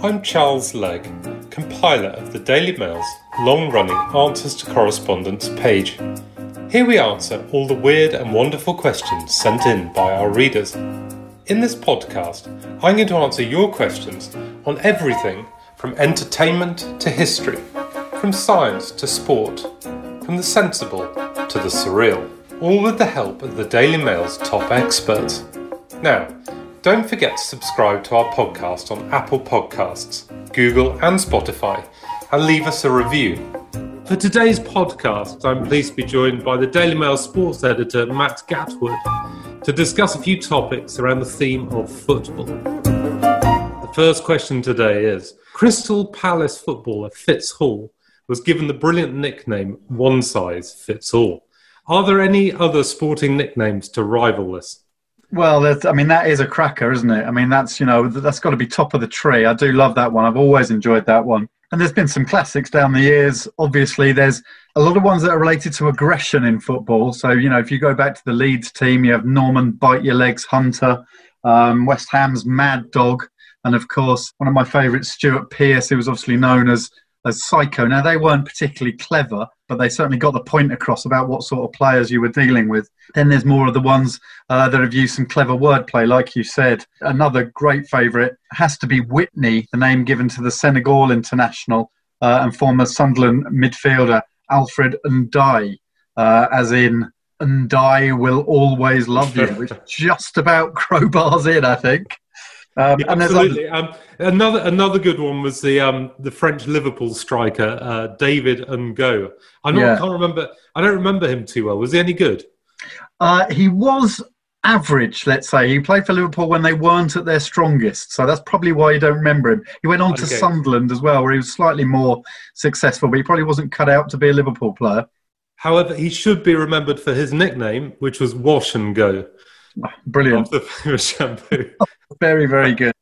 I'm Charles Legge, compiler of the Daily Mail's long running Answers to Correspondents page. Here we answer all the weird and wonderful questions sent in by our readers. In this podcast, I'm going to answer your questions on everything from entertainment to history, from science to sport, from the sensible to the surreal, all with the help of the Daily Mail's top experts. Now, don't forget to subscribe to our podcast on Apple Podcasts, Google, and Spotify, and leave us a review. For today's podcast, I'm pleased to be joined by the Daily Mail sports editor Matt Gatward to discuss a few topics around the theme of football. The first question today is Crystal Palace footballer Fitz Hall was given the brilliant nickname One Size Fits All. Are there any other sporting nicknames to rival this? Well, that's, I mean, that is a cracker, isn't it? I mean, that's, you know, that's got to be top of the tree. I do love that one. I've always enjoyed that one. And there's been some classics down the years. Obviously, there's a lot of ones that are related to aggression in football. So, you know, if you go back to the Leeds team, you have Norman Bite Your Legs Hunter, um, West Ham's Mad Dog, and of course, one of my favourites, Stuart Pearce, who was obviously known as as Psycho. Now, they weren't particularly clever, but they certainly got the point across about what sort of players you were dealing with. Then there's more of the ones uh, that have used some clever wordplay, like you said. Another great favourite has to be Whitney, the name given to the Senegal international uh, and former Sunderland midfielder Alfred N'Diaye, uh, as in N'Diaye will always love you, which just about crowbars in, I think. Um, yeah, absolutely. Um, another another good one was the um, the French Liverpool striker uh, David N'Gog. I yeah. can't remember. I don't remember him too well. Was he any good? Uh, he was average, let's say. He played for Liverpool when they weren't at their strongest, so that's probably why you don't remember him. He went on okay. to Sunderland as well, where he was slightly more successful, but he probably wasn't cut out to be a Liverpool player. However, he should be remembered for his nickname, which was Wash and Go. Brilliant. the famous shampoo. very, very good.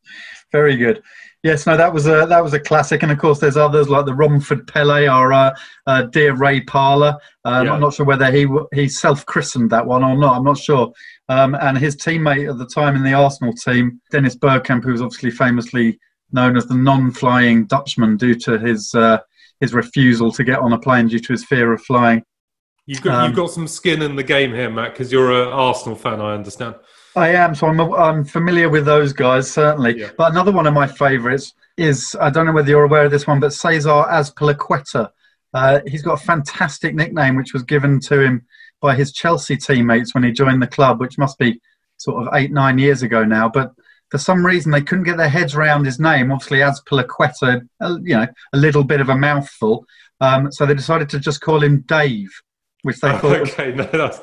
Very good. Yes, no, that was a that was a classic, and of course, there's others like the Romford Pele or uh, uh, Dear Ray Parlour. Um, yeah. I'm not sure whether he he self christened that one or not. I'm not sure. Um, and his teammate at the time in the Arsenal team, Dennis Bergkamp, who was obviously famously known as the non-flying Dutchman due to his uh, his refusal to get on a plane due to his fear of flying. You've got, um, you've got some skin in the game here, Matt, because you're an Arsenal fan, I understand. I am, so I'm, I'm familiar with those guys, certainly. Yeah. But another one of my favourites is, I don't know whether you're aware of this one, but Cesar Azpilicueta. Uh, he's got a fantastic nickname which was given to him by his Chelsea teammates when he joined the club, which must be sort of eight, nine years ago now. But for some reason, they couldn't get their heads around his name. Obviously, Azpilicueta, you know, a little bit of a mouthful. Um, so they decided to just call him Dave which they thought. okay, no, that's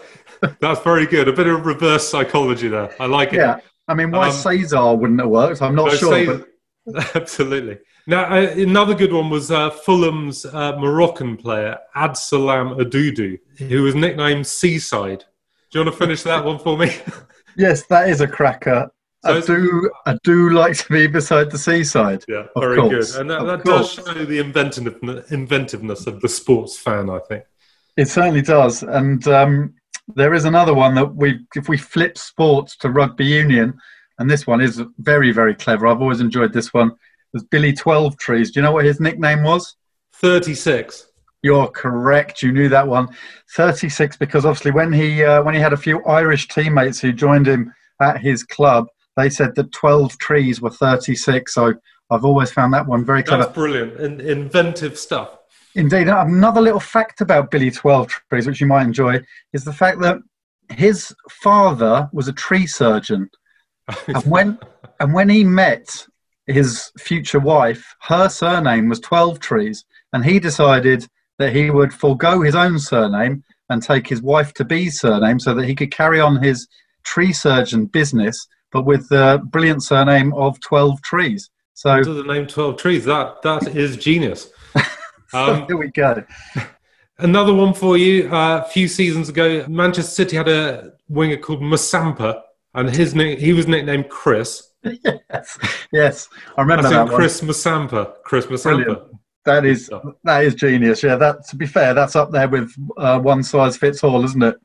that's very good. A bit of reverse psychology there. I like it. Yeah, I mean, why um, Cesar wouldn't have worked? I'm not no, sure. Cesar, but... Absolutely. Now, uh, another good one was uh, Fulham's uh, Moroccan player Abdeslam Ouaddou, who was nicknamed Seaside. Do you want to finish that one for me? yes, that is a cracker. So I do, I do like to be beside the seaside. Yeah, very course. good, and that, that does show the inventiveness, inventiveness of the sports fan. I think. It certainly does. And um, there is another one that we, if we flip sports to rugby union, and this one is very, very clever. I've always enjoyed this one. There's Billy Twelvetrees. Do you know what his nickname was? Thirty-six. You're correct. You knew that one. Thirty-six because obviously when he uh, when he had a few Irish teammates who joined him at his club, they said that twelve trees were thirty-six. So I've always found that one very clever. That's brilliant and inventive stuff. Indeed. Another little fact about Billy Twelve Trees, which you might enjoy, is the fact that his father was a tree surgeon. and when and when he met his future wife, her surname was Twelvetrees, and he decided that he would forego his own surname and take his wife to be surname so that he could carry on his tree surgeon business, but with the brilliant surname of Twelvetrees. So, the name Twelvetrees, that that is genius. Um, Here we go. Another one for you. Uh, a few seasons ago, Manchester City had a winger called Musampa, and his name, he was nicknamed Chris. yes, yes, I remember that. Chris one. Musampa. Chris Musampa. Brilliant. That is that is genius. Yeah, that to be fair, that's up there with uh, one size fits all, isn't it?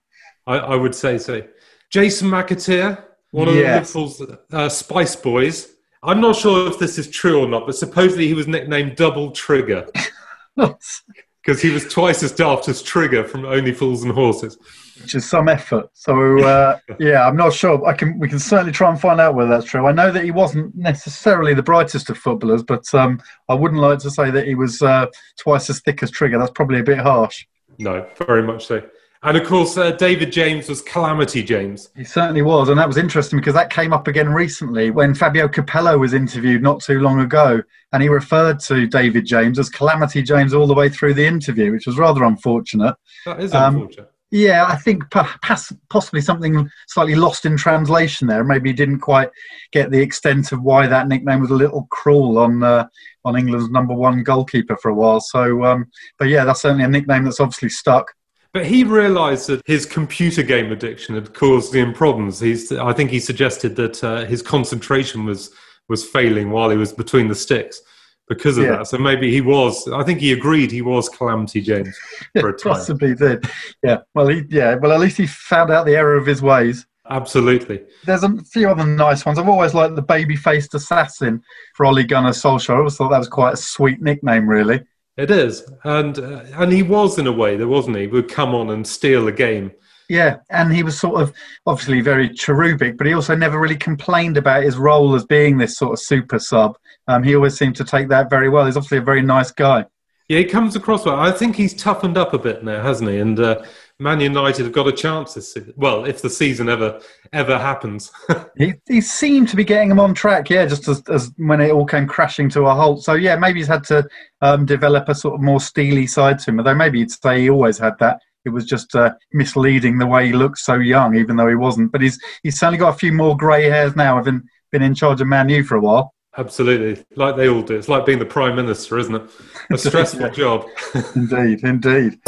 I, I would say so. Jason McAteer, one of yes. the Liverpool's uh, Spice Boys, I'm not sure if this is true or not, but supposedly he was nicknamed Double Trigger because he was twice as daft as Trigger from Only Fools and Horses. which is some effort. So uh, yeah, I'm not sure. I can we can certainly try and find out whether that's true. I know that he wasn't necessarily the brightest of footballers, but um, I wouldn't like to say that he was uh, twice as thick as Trigger. That's probably a bit harsh. No, very much so. And of course, uh, David James was Calamity James. He certainly was, and that was interesting because that came up again recently when Fabio Capello was interviewed not too long ago, and he referred to David James as Calamity James all the way through the interview, which was rather unfortunate. That is Um, unfortunate. Yeah, I think possibly something slightly lost in translation there. Maybe he didn't quite get the extent of why that nickname was a little cruel on uh, on England's number one goalkeeper for a while. So, um, but yeah, that's certainly a nickname that's obviously stuck. But he realised that his computer game addiction had caused him problems. He's, I think he suggested that uh, his concentration was was failing while he was between the sticks because of Yeah. that. So maybe he was. I think he agreed he was Calamity James for a time. Possibly did. Yeah. Well, he, yeah. Well, at least he found out the error of his ways. Absolutely. There's a few other nice ones. I've always liked the baby-faced assassin for Ole Gunnar Solskjaer. I always thought that was quite a sweet nickname, really. It is, and uh, and he was in a way, there wasn't he? Would come on and steal a game. Yeah, and he was sort of obviously very cherubic, but he also never really complained about his role as being this sort of super sub. Um, he always seemed to take that very well. He's obviously a very nice guy. Yeah, he comes across well. I think he's toughened up a bit now, hasn't he? And uh, Man United have got a chance this season. Well, if the season ever ever happens. He, he seemed to be getting him on track, yeah, just as, as when it all came crashing to a halt. So, yeah, maybe he's had to um, develop a sort of more steely side to him, although maybe you'd say he always had that. It was just uh, misleading the way he looked so young, even though he wasn't. But he's he's certainly got a few more grey hairs now, having been in charge of Man U for a while. Absolutely, like they all do. It's like being the prime minister, isn't it? A stressful job. Indeed, indeed.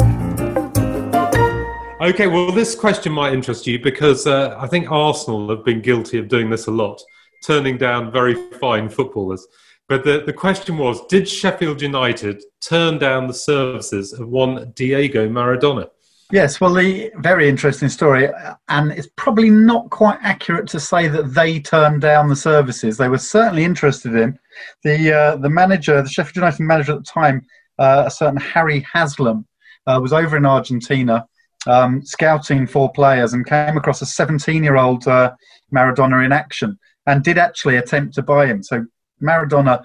Okay, well, this question might interest you because uh, I think Arsenal have been guilty of doing this a lot, turning down very fine footballers. But the, the question was Did Sheffield United turn down the services of one Diego Maradona? Yes, well, the very interesting story, and it's probably not quite accurate to say that they turned down the services. They were certainly interested in the uh, the manager, the Sheffield United manager at the time, uh, a certain Harry Haslam, uh, was over in Argentina um, scouting for players and came across a 17 year old uh, Maradona in action and did actually attempt to buy him. So Maradona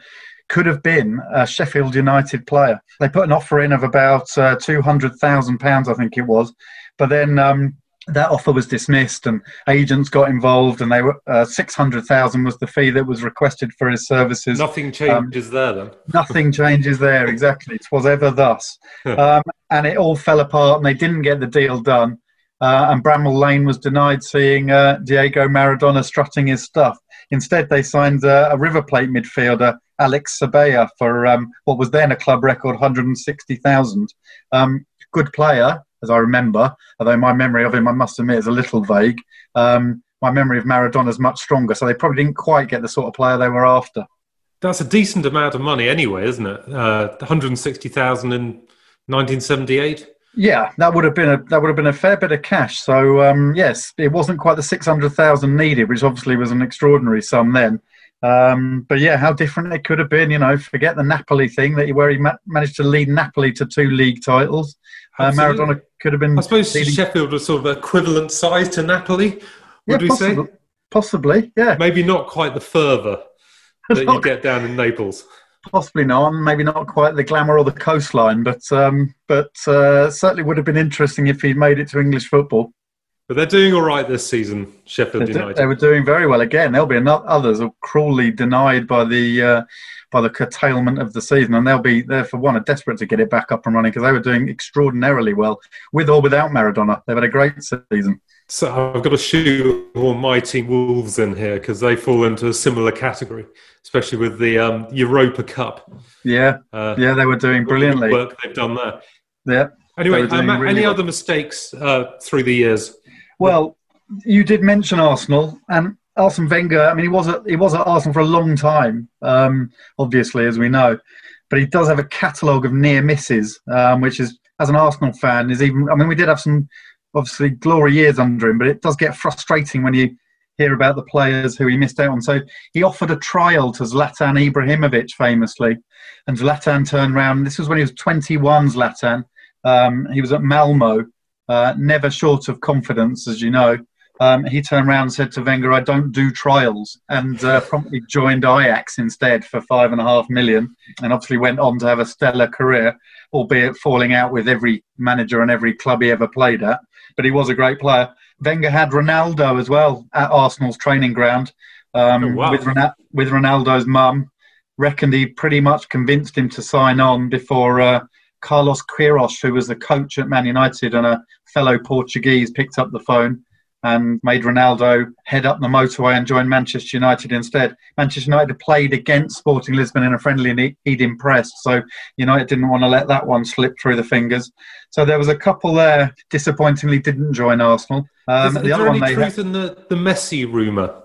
could have been a Sheffield United player. They put an offer in of about uh, two hundred thousand pounds, I think it was, but then um, that offer was dismissed, and agents got involved, and they were uh, six hundred thousand was the fee that was requested for his services. Nothing changes there then. Nothing changes there exactly. It was ever thus, um, and it all fell apart, and they didn't get the deal done. Uh, and Bramall Lane was denied seeing uh, Diego Maradona strutting his stuff. Instead, they signed uh, a River Plate midfielder, Alex Sabella, for um, what was then a club record 160,000. Um, good player, as I remember, although my memory of him, I must admit, is a little vague. Um, my memory of Maradona is much stronger, so they probably didn't quite get the sort of player they were after. That's a decent amount of money anyway, isn't it? Uh, 160,000 in 1978. Yeah, that would have been a that would have been a fair bit of cash. So um, yes, it wasn't quite the six hundred thousand needed, which obviously was an extraordinary sum then. Um, but yeah, how different it could have been. You know, forget the Napoli thing that where he ma- managed to lead Napoli to two league titles. Uh, Maradona could have been. I suppose leading- Sheffield was sort of equivalent size to Napoli, would yeah, we say? possibly, Possibly, yeah, Maybe not quite the fervour that you get down in Naples. possibly not. Maybe not quite the glamour or the coastline, but um, but uh, certainly would have been interesting if he'd made it to English football. But they're doing all right this season, Sheffield United. they were doing very well again. There'll be ano- others are cruelly denied by the uh, by the curtailment of the season, and they'll be there for one are desperate to get it back up and running because they were doing extraordinarily well with or without Maradona. They've had a great season. So I've got to shoot all my team Wolves in here because they fall into a similar category, especially with the um, Europa Cup. Yeah, Uh, yeah, they were doing brilliantly. Work they've done there. Yeah. Anyway, They were doing um, really any well. other mistakes uh, through the years? Well, you did mention Arsenal and Arsene Wenger. I mean, he was at he was at Arsenal for a long time, um, obviously, as we know, but he does have a catalogue of near misses, um, which is as an Arsenal fan is even. I mean, we did have some obviously glory years under him, but it does get frustrating when you hear about the players who he missed out on. So he offered a trial to Zlatan Ibrahimovic famously, and Zlatan turned around. This was when he was 21. Zlatan, um, he was at Malmo, uh, never short of confidence, as you know. Um, he turned around and said to Wenger, "I don't do trials," and uh, promptly joined Ajax instead for five and a half million, and obviously went on to have a stellar career, albeit falling out with every manager and every club he ever played at. But he was a great player. Wenger had Ronaldo as well at Arsenal's training ground um, oh, wow. with, with Ronaldo's mum. Reckoned he pretty much convinced him to sign on before uh, Carlos Queiroz, who was the coach at Man United and a fellow Portuguese, picked up the phone and made Ronaldo head up the motorway and join Manchester United instead. Manchester United played against Sporting Lisbon in a friendly and he'd impressed, so United didn't want to let that one slip through the fingers. So there was a couple there, disappointingly didn't join Arsenal. Um, is, the is there any truth in the, the Messi rumour?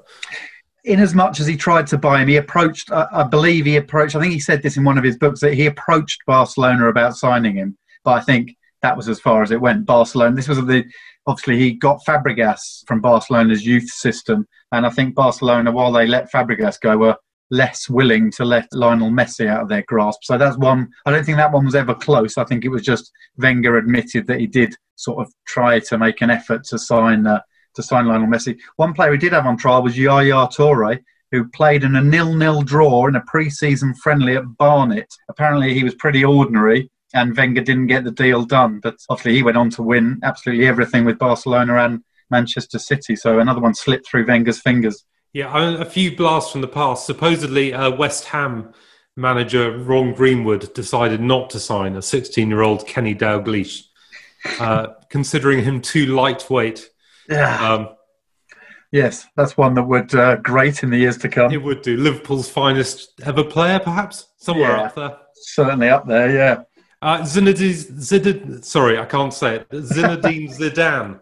in as much as he tried to buy him, he approached, uh, I believe he approached, I think he said this in one of his books, that he approached Barcelona about signing him. But I think that was as far as it went. Barcelona, this was the obviously he got Fabregas from Barcelona's youth system, and I think Barcelona, while they let Fabregas go, were less willing to let Lionel Messi out of their grasp. So that's one. I don't think that one was ever close. I think it was just Wenger admitted that he did sort of try to make an effort to sign uh, to sign Lionel Messi. One player he did have on trial was Yaya Toure, who played in a nil-nil draw in a pre-season friendly at Barnet. Apparently, he was pretty ordinary, and Wenger didn't get the deal done. But obviously, he went on to win absolutely everything with Barcelona and Manchester City. So another one slipped through Wenger's fingers. Yeah, a few blasts from the past. Supposedly, uh, West Ham manager Ron Greenwood decided not to sign a 16-year-old Kenny Dalglish, uh, considering him too lightweight. Yeah. Um, yes, that's one that would uh, great in the years to come. It would do. Liverpool's finest ever player, perhaps somewhere yeah, up there. Certainly up there. Yeah. Uh, Zinedine, Zidane, sorry, I can't say it. Zinedine Zidane.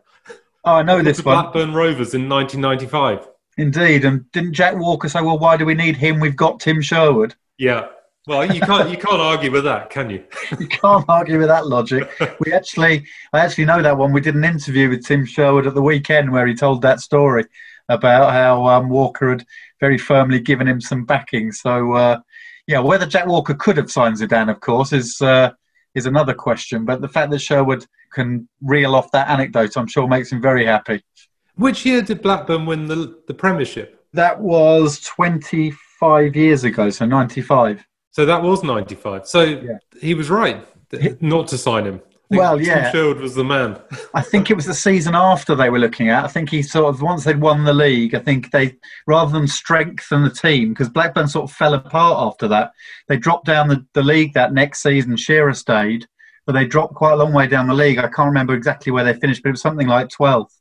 Oh, I know this one. Blackburn Rovers in 1995. Indeed, and didn't Jack Walker say, "Well, why do we need him? We've got Tim Sherwood." Yeah. Well, you can't you can't argue with that, can you? you can't argue with that logic. We actually, I actually know that one. We did an interview with Tim Sherwood at the weekend where he told that story about how um, Walker had very firmly given him some backing. So, uh, yeah, whether Jack Walker could have signed Zidane, of course, is uh, is another question. But the fact that Sherwood can reel off that anecdote, I'm sure, makes him very happy. Which year did Blackburn win the the Premiership? That was 25 years ago, so 95. So that was 95. So yeah. he was right not to sign him. Well, yeah. Tim Sherwood was the man. I think it was the season after they were looking at. I think he sort of, once they'd won the league, I think they, rather than strengthen the team, because Blackburn sort of fell apart after that, they dropped down the, the league that next season. Shearer stayed, but they dropped quite a long way down the league. I can't remember exactly where they finished, but it was something like 12th.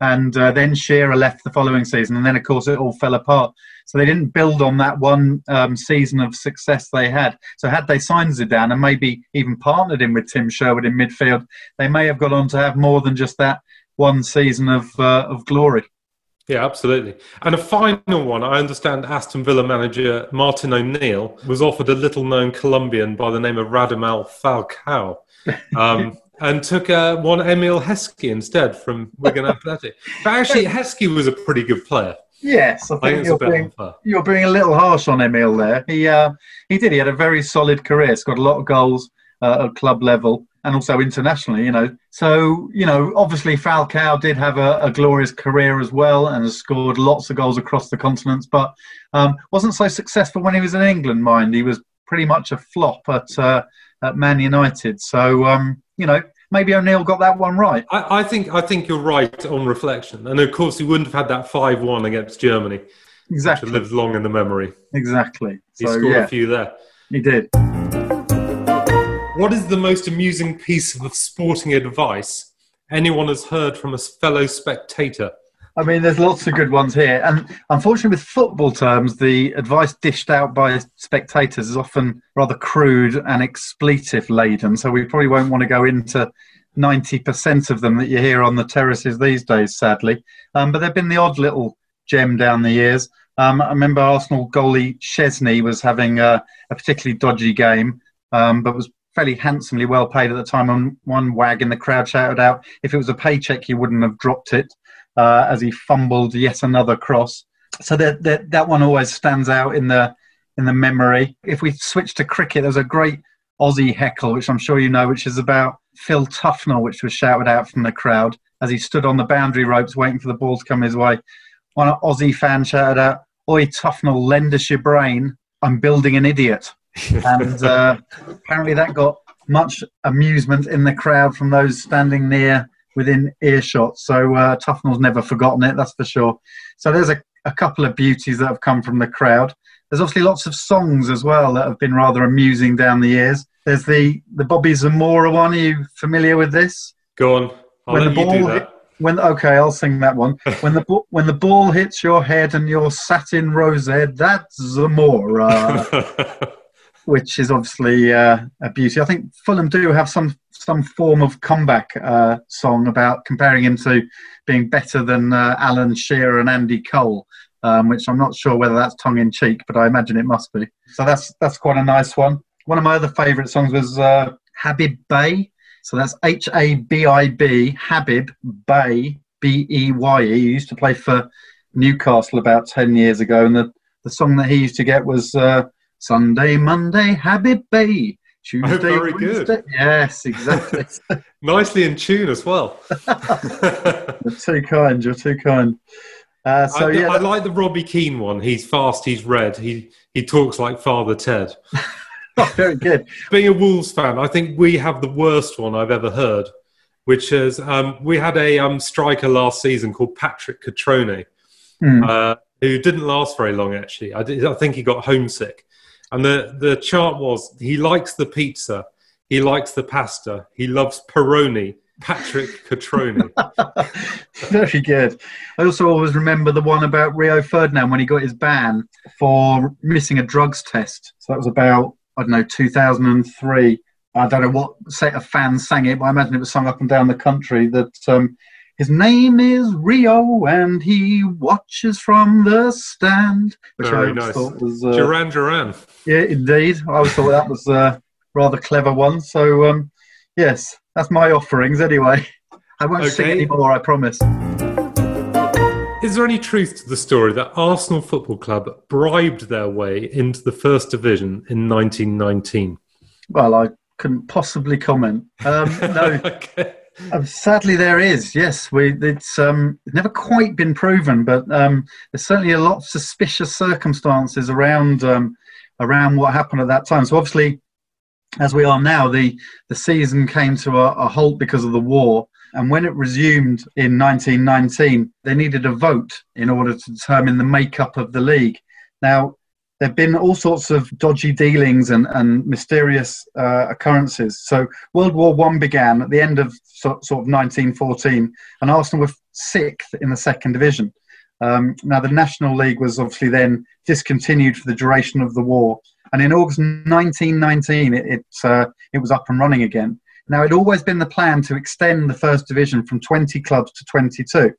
And uh, then Shearer left the following season, and then, of course, it all fell apart. So they didn't build on that one um, season of success they had. So had they signed Zidane and maybe even partnered him with Tim Sherwood in midfield, they may have gone on to have more than just that one season of uh, of glory. Yeah, absolutely. And a final one, I understand Aston Villa manager Martin O'Neill was offered a little known Colombian by the name of Radamel Falcao. Um, and took uh, one Emil Heskey instead from Wigan Athletic. But actually, Heskey was a pretty good player. Yes, I think, I think you're, being, you're being a little harsh on Emil there. He uh, he did. He had a very solid career. he Scored a lot of goals uh, at club level and also internationally. You know, so you know, obviously Falcao did have a, a glorious career as well and has scored lots of goals across the continents, but um, wasn't so successful when he was in England. Mind, he was pretty much a flop at uh, at Man United. So um, you know, maybe O'Neill got that one right. I, I, think I think you're right on reflection, and of course he wouldn't have had that five one against Germany. Exactly, lives long in the memory. Exactly. He so, scored yeah, a few there. He did. What is the most amusing piece of sporting advice anyone has heard from a fellow spectator? I mean, there's lots of good ones here. And unfortunately, with football terms, the advice dished out by spectators is often rather crude and expletive laden. So we probably won't want to go into 90% of them that you hear on the terraces these days, sadly. Um, but there have been the odd little gem down the years. Um, I remember Arsenal goalie Szczesny was having a, a particularly dodgy game, um, but was fairly handsomely well paid at the time. And one wag in the crowd shouted out, if it was a paycheck, he wouldn't have dropped it. Uh, as he fumbled yet another cross. So that, that that one always stands out in the in the memory. If we switch to cricket, there's a great Aussie heckle, which I'm sure you know, which is about Phil Tufnell, which was shouted out from the crowd as he stood on the boundary ropes waiting for the ball to come his way. One Aussie fan shouted out, Oi, Tufnell, lend us your brain. I'm building an idiot. and uh, apparently that got much amusement in the crowd from those standing near within earshot. So uh, Tufnell's never forgotten it, that's for sure. So there's a, a couple of beauties that have come from the crowd. There's obviously lots of songs as well that have been rather amusing down the years. There's the the Bobby Zamora one. Are you familiar with this? Go on. I'll when the ball hit, when okay, I'll sing that one. when the when the ball hits your head and you're sat in rosette, that's Zamora. which is obviously uh, a beauty. I think Fulham do have some some form of comeback uh, song about comparing him to being better than uh, Alan Shearer and Andy Cole, um, which I'm not sure whether that's tongue in cheek, but I imagine it must be. So that's that's quite a nice one. One of my other favourite songs was uh, Habib Beye. So that's H A B I B, Habib Bay B E Y E. He used to play for Newcastle about 10 years ago, and the, the song that he used to get was uh, Sunday, Monday, Habib Beye. Tuesday, oh, very Wednesday. good. Yes, exactly. Nicely in tune as well. you're too kind. You're too kind. Uh, so I, yeah, I like the Robbie Keane one. He's fast. He's red. He he talks like Father Ted. oh, very good. Being a Wolves fan, I think we have the worst one I've ever heard, which is um, we had a um, striker last season called Patrick Cutrone, mm. uh, who didn't last very long. Actually, I, did, I think he got homesick and the, the chart was he likes the pizza, he likes the pasta, he loves Peroni, Patrick Cutrone. Very good. I also always remember the one about Rio Ferdinand when he got his ban for missing a drugs test. So that was about, I don't know, 2003. I don't know what set of fans sang it, but I imagine it was sung up and down the country that um, his name is Rio, and he watches from the stand. Which Very I nice. thought was uh, Duran Duran. Yeah, indeed. I always thought that was a rather clever one. So, um, yes, that's my offerings anyway. I won't okay. sing anymore, I promise. Is there any truth to the story that Arsenal Football Club bribed their way into the First Division in 1919? Well, I couldn't possibly comment. Um, no. okay. Um, sadly, there is. Yes, we. It's um, never quite been proven, but um, there's certainly a lot of suspicious circumstances around um, around what happened at that time. So obviously, as we are now, the the season came to a, a halt because of the war, and when it resumed in 1919, they needed a vote in order to determine the makeup of the league. Now, there have been all sorts of dodgy dealings and, and mysterious uh, occurrences. So World War One began at the end of so, sort of 1914, and Arsenal were sixth in the second division. Um, now the National League was obviously then discontinued for the duration of the war, and in August 1919 it it, uh, it was up and running again. Now it had always been the plan to extend the first division from 20 clubs to 22.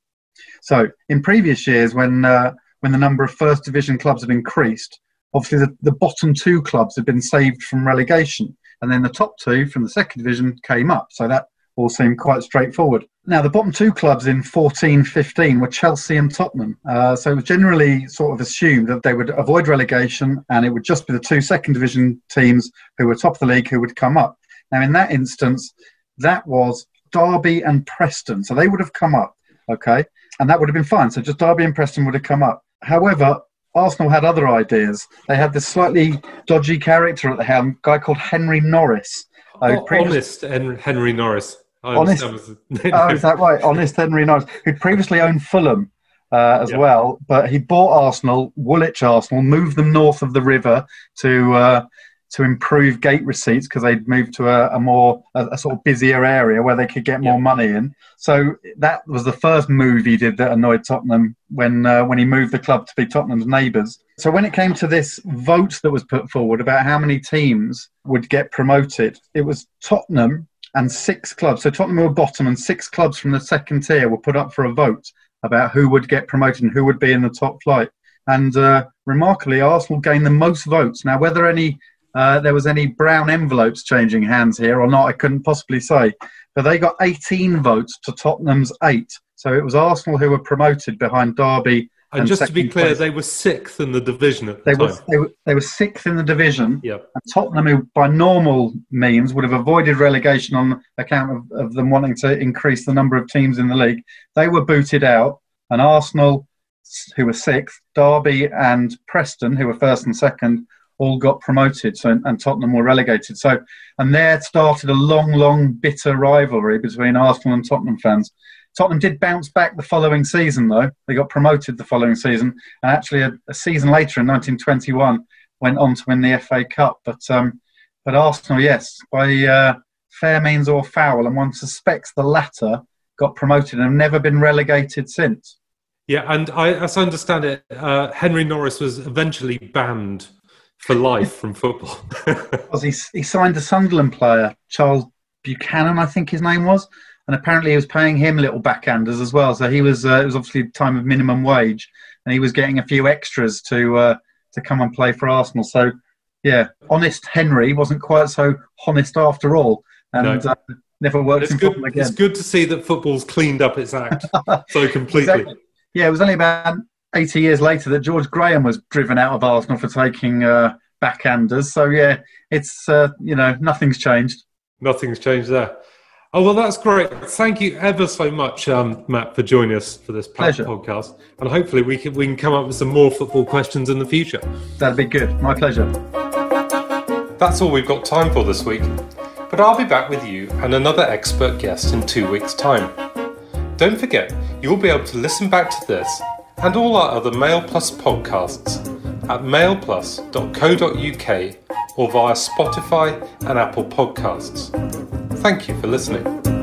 So in previous years, when uh, when the number of first division clubs had increased, obviously the, the bottom two clubs had been saved from relegation, and then the top two from the second division came up. So that all seemed quite straightforward. Now, the bottom two clubs in 14 15 were Chelsea and Tottenham. Uh, so it was generally sort of assumed that they would avoid relegation and it would just be the two second division teams who were top of the league who would come up. Now, in that instance, that was Derby and Preston. So they would have come up, okay? And that would have been fine. So just Derby and Preston would have come up. However, Arsenal had other ideas. They had this slightly dodgy character at the helm, a guy called Henry Norris. Uh, oh, honest Henry Norris. honest, oh, is that right? Honest Henry Norris, who'd previously owned Fulham uh, as well, but he bought Arsenal, Woolwich Arsenal, moved them north of the river to uh, to improve gate receipts because they'd moved to a, a more a, a, sort of busier area where they could get more yeah. money in. So that was the first move he did that annoyed Tottenham when uh, when he moved the club to be Tottenham's neighbours. So when it came to this vote that was put forward about how many teams would get promoted, it was Tottenham and six clubs. So Tottenham were bottom, and six clubs from the second tier were put up for a vote about who would get promoted and who would be in the top flight. And uh, remarkably, Arsenal gained the most votes. Now, whether any uh, there was any brown envelopes changing hands here or not, I couldn't possibly say. But they got 18 votes to Tottenham's eight. So it was Arsenal who were promoted behind Derby. And, And just to be clear, place. they were sixth in the division at the They time. were, they, were, they were sixth in the division. Yep. And Tottenham, who by normal means would have avoided relegation on account of, of them wanting to increase the number of teams in the league, they were booted out. And Arsenal, who were sixth, Derby and Preston, who were first and second, all got promoted. So and Tottenham were relegated. So and there started a long, long, bitter rivalry between Arsenal and Tottenham fans. Tottenham did bounce back the following season, though. They got promoted the following season, and actually a, a season later in 1921 went on to win the FA Cup. But um, but Arsenal, yes, by uh, fair means or foul, and one suspects the latter, got promoted and have never been relegated since. Yeah, and I, as I understand it, uh, Henry Norris was eventually banned for life from football. He, he signed a Sunderland player, Charles Buchanan, I think his name was, and apparently he was paying him little backhanders as well. So he was uh, it was obviously time of minimum wage, and he was getting a few extras to uh, to come and play for Arsenal. So yeah, honest Henry wasn't quite so honest after all, and No. uh, never worked it's in good. football again. It's good to see that football's cleaned up its act so completely. Exactly. Yeah, it was only about 80 years later that George Graham was driven out of Arsenal for taking uh, backhanders. So yeah, it's uh, you know nothing's changed. Nothing's changed there. Oh well, that's great. Thank you ever so much, um, Matt, for joining us for this pa- Pleasure. podcast, and hopefully we can we can come up with some more football questions in the future. That'd be good. My pleasure. That's all we've got time for this week, but I'll be back with you and another expert guest in two weeks' time. Don't forget, you'll be able to listen back to this and all our other Mail Plus podcasts at mailplus.co.uk or via Spotify and Apple Podcasts. Thank you for listening.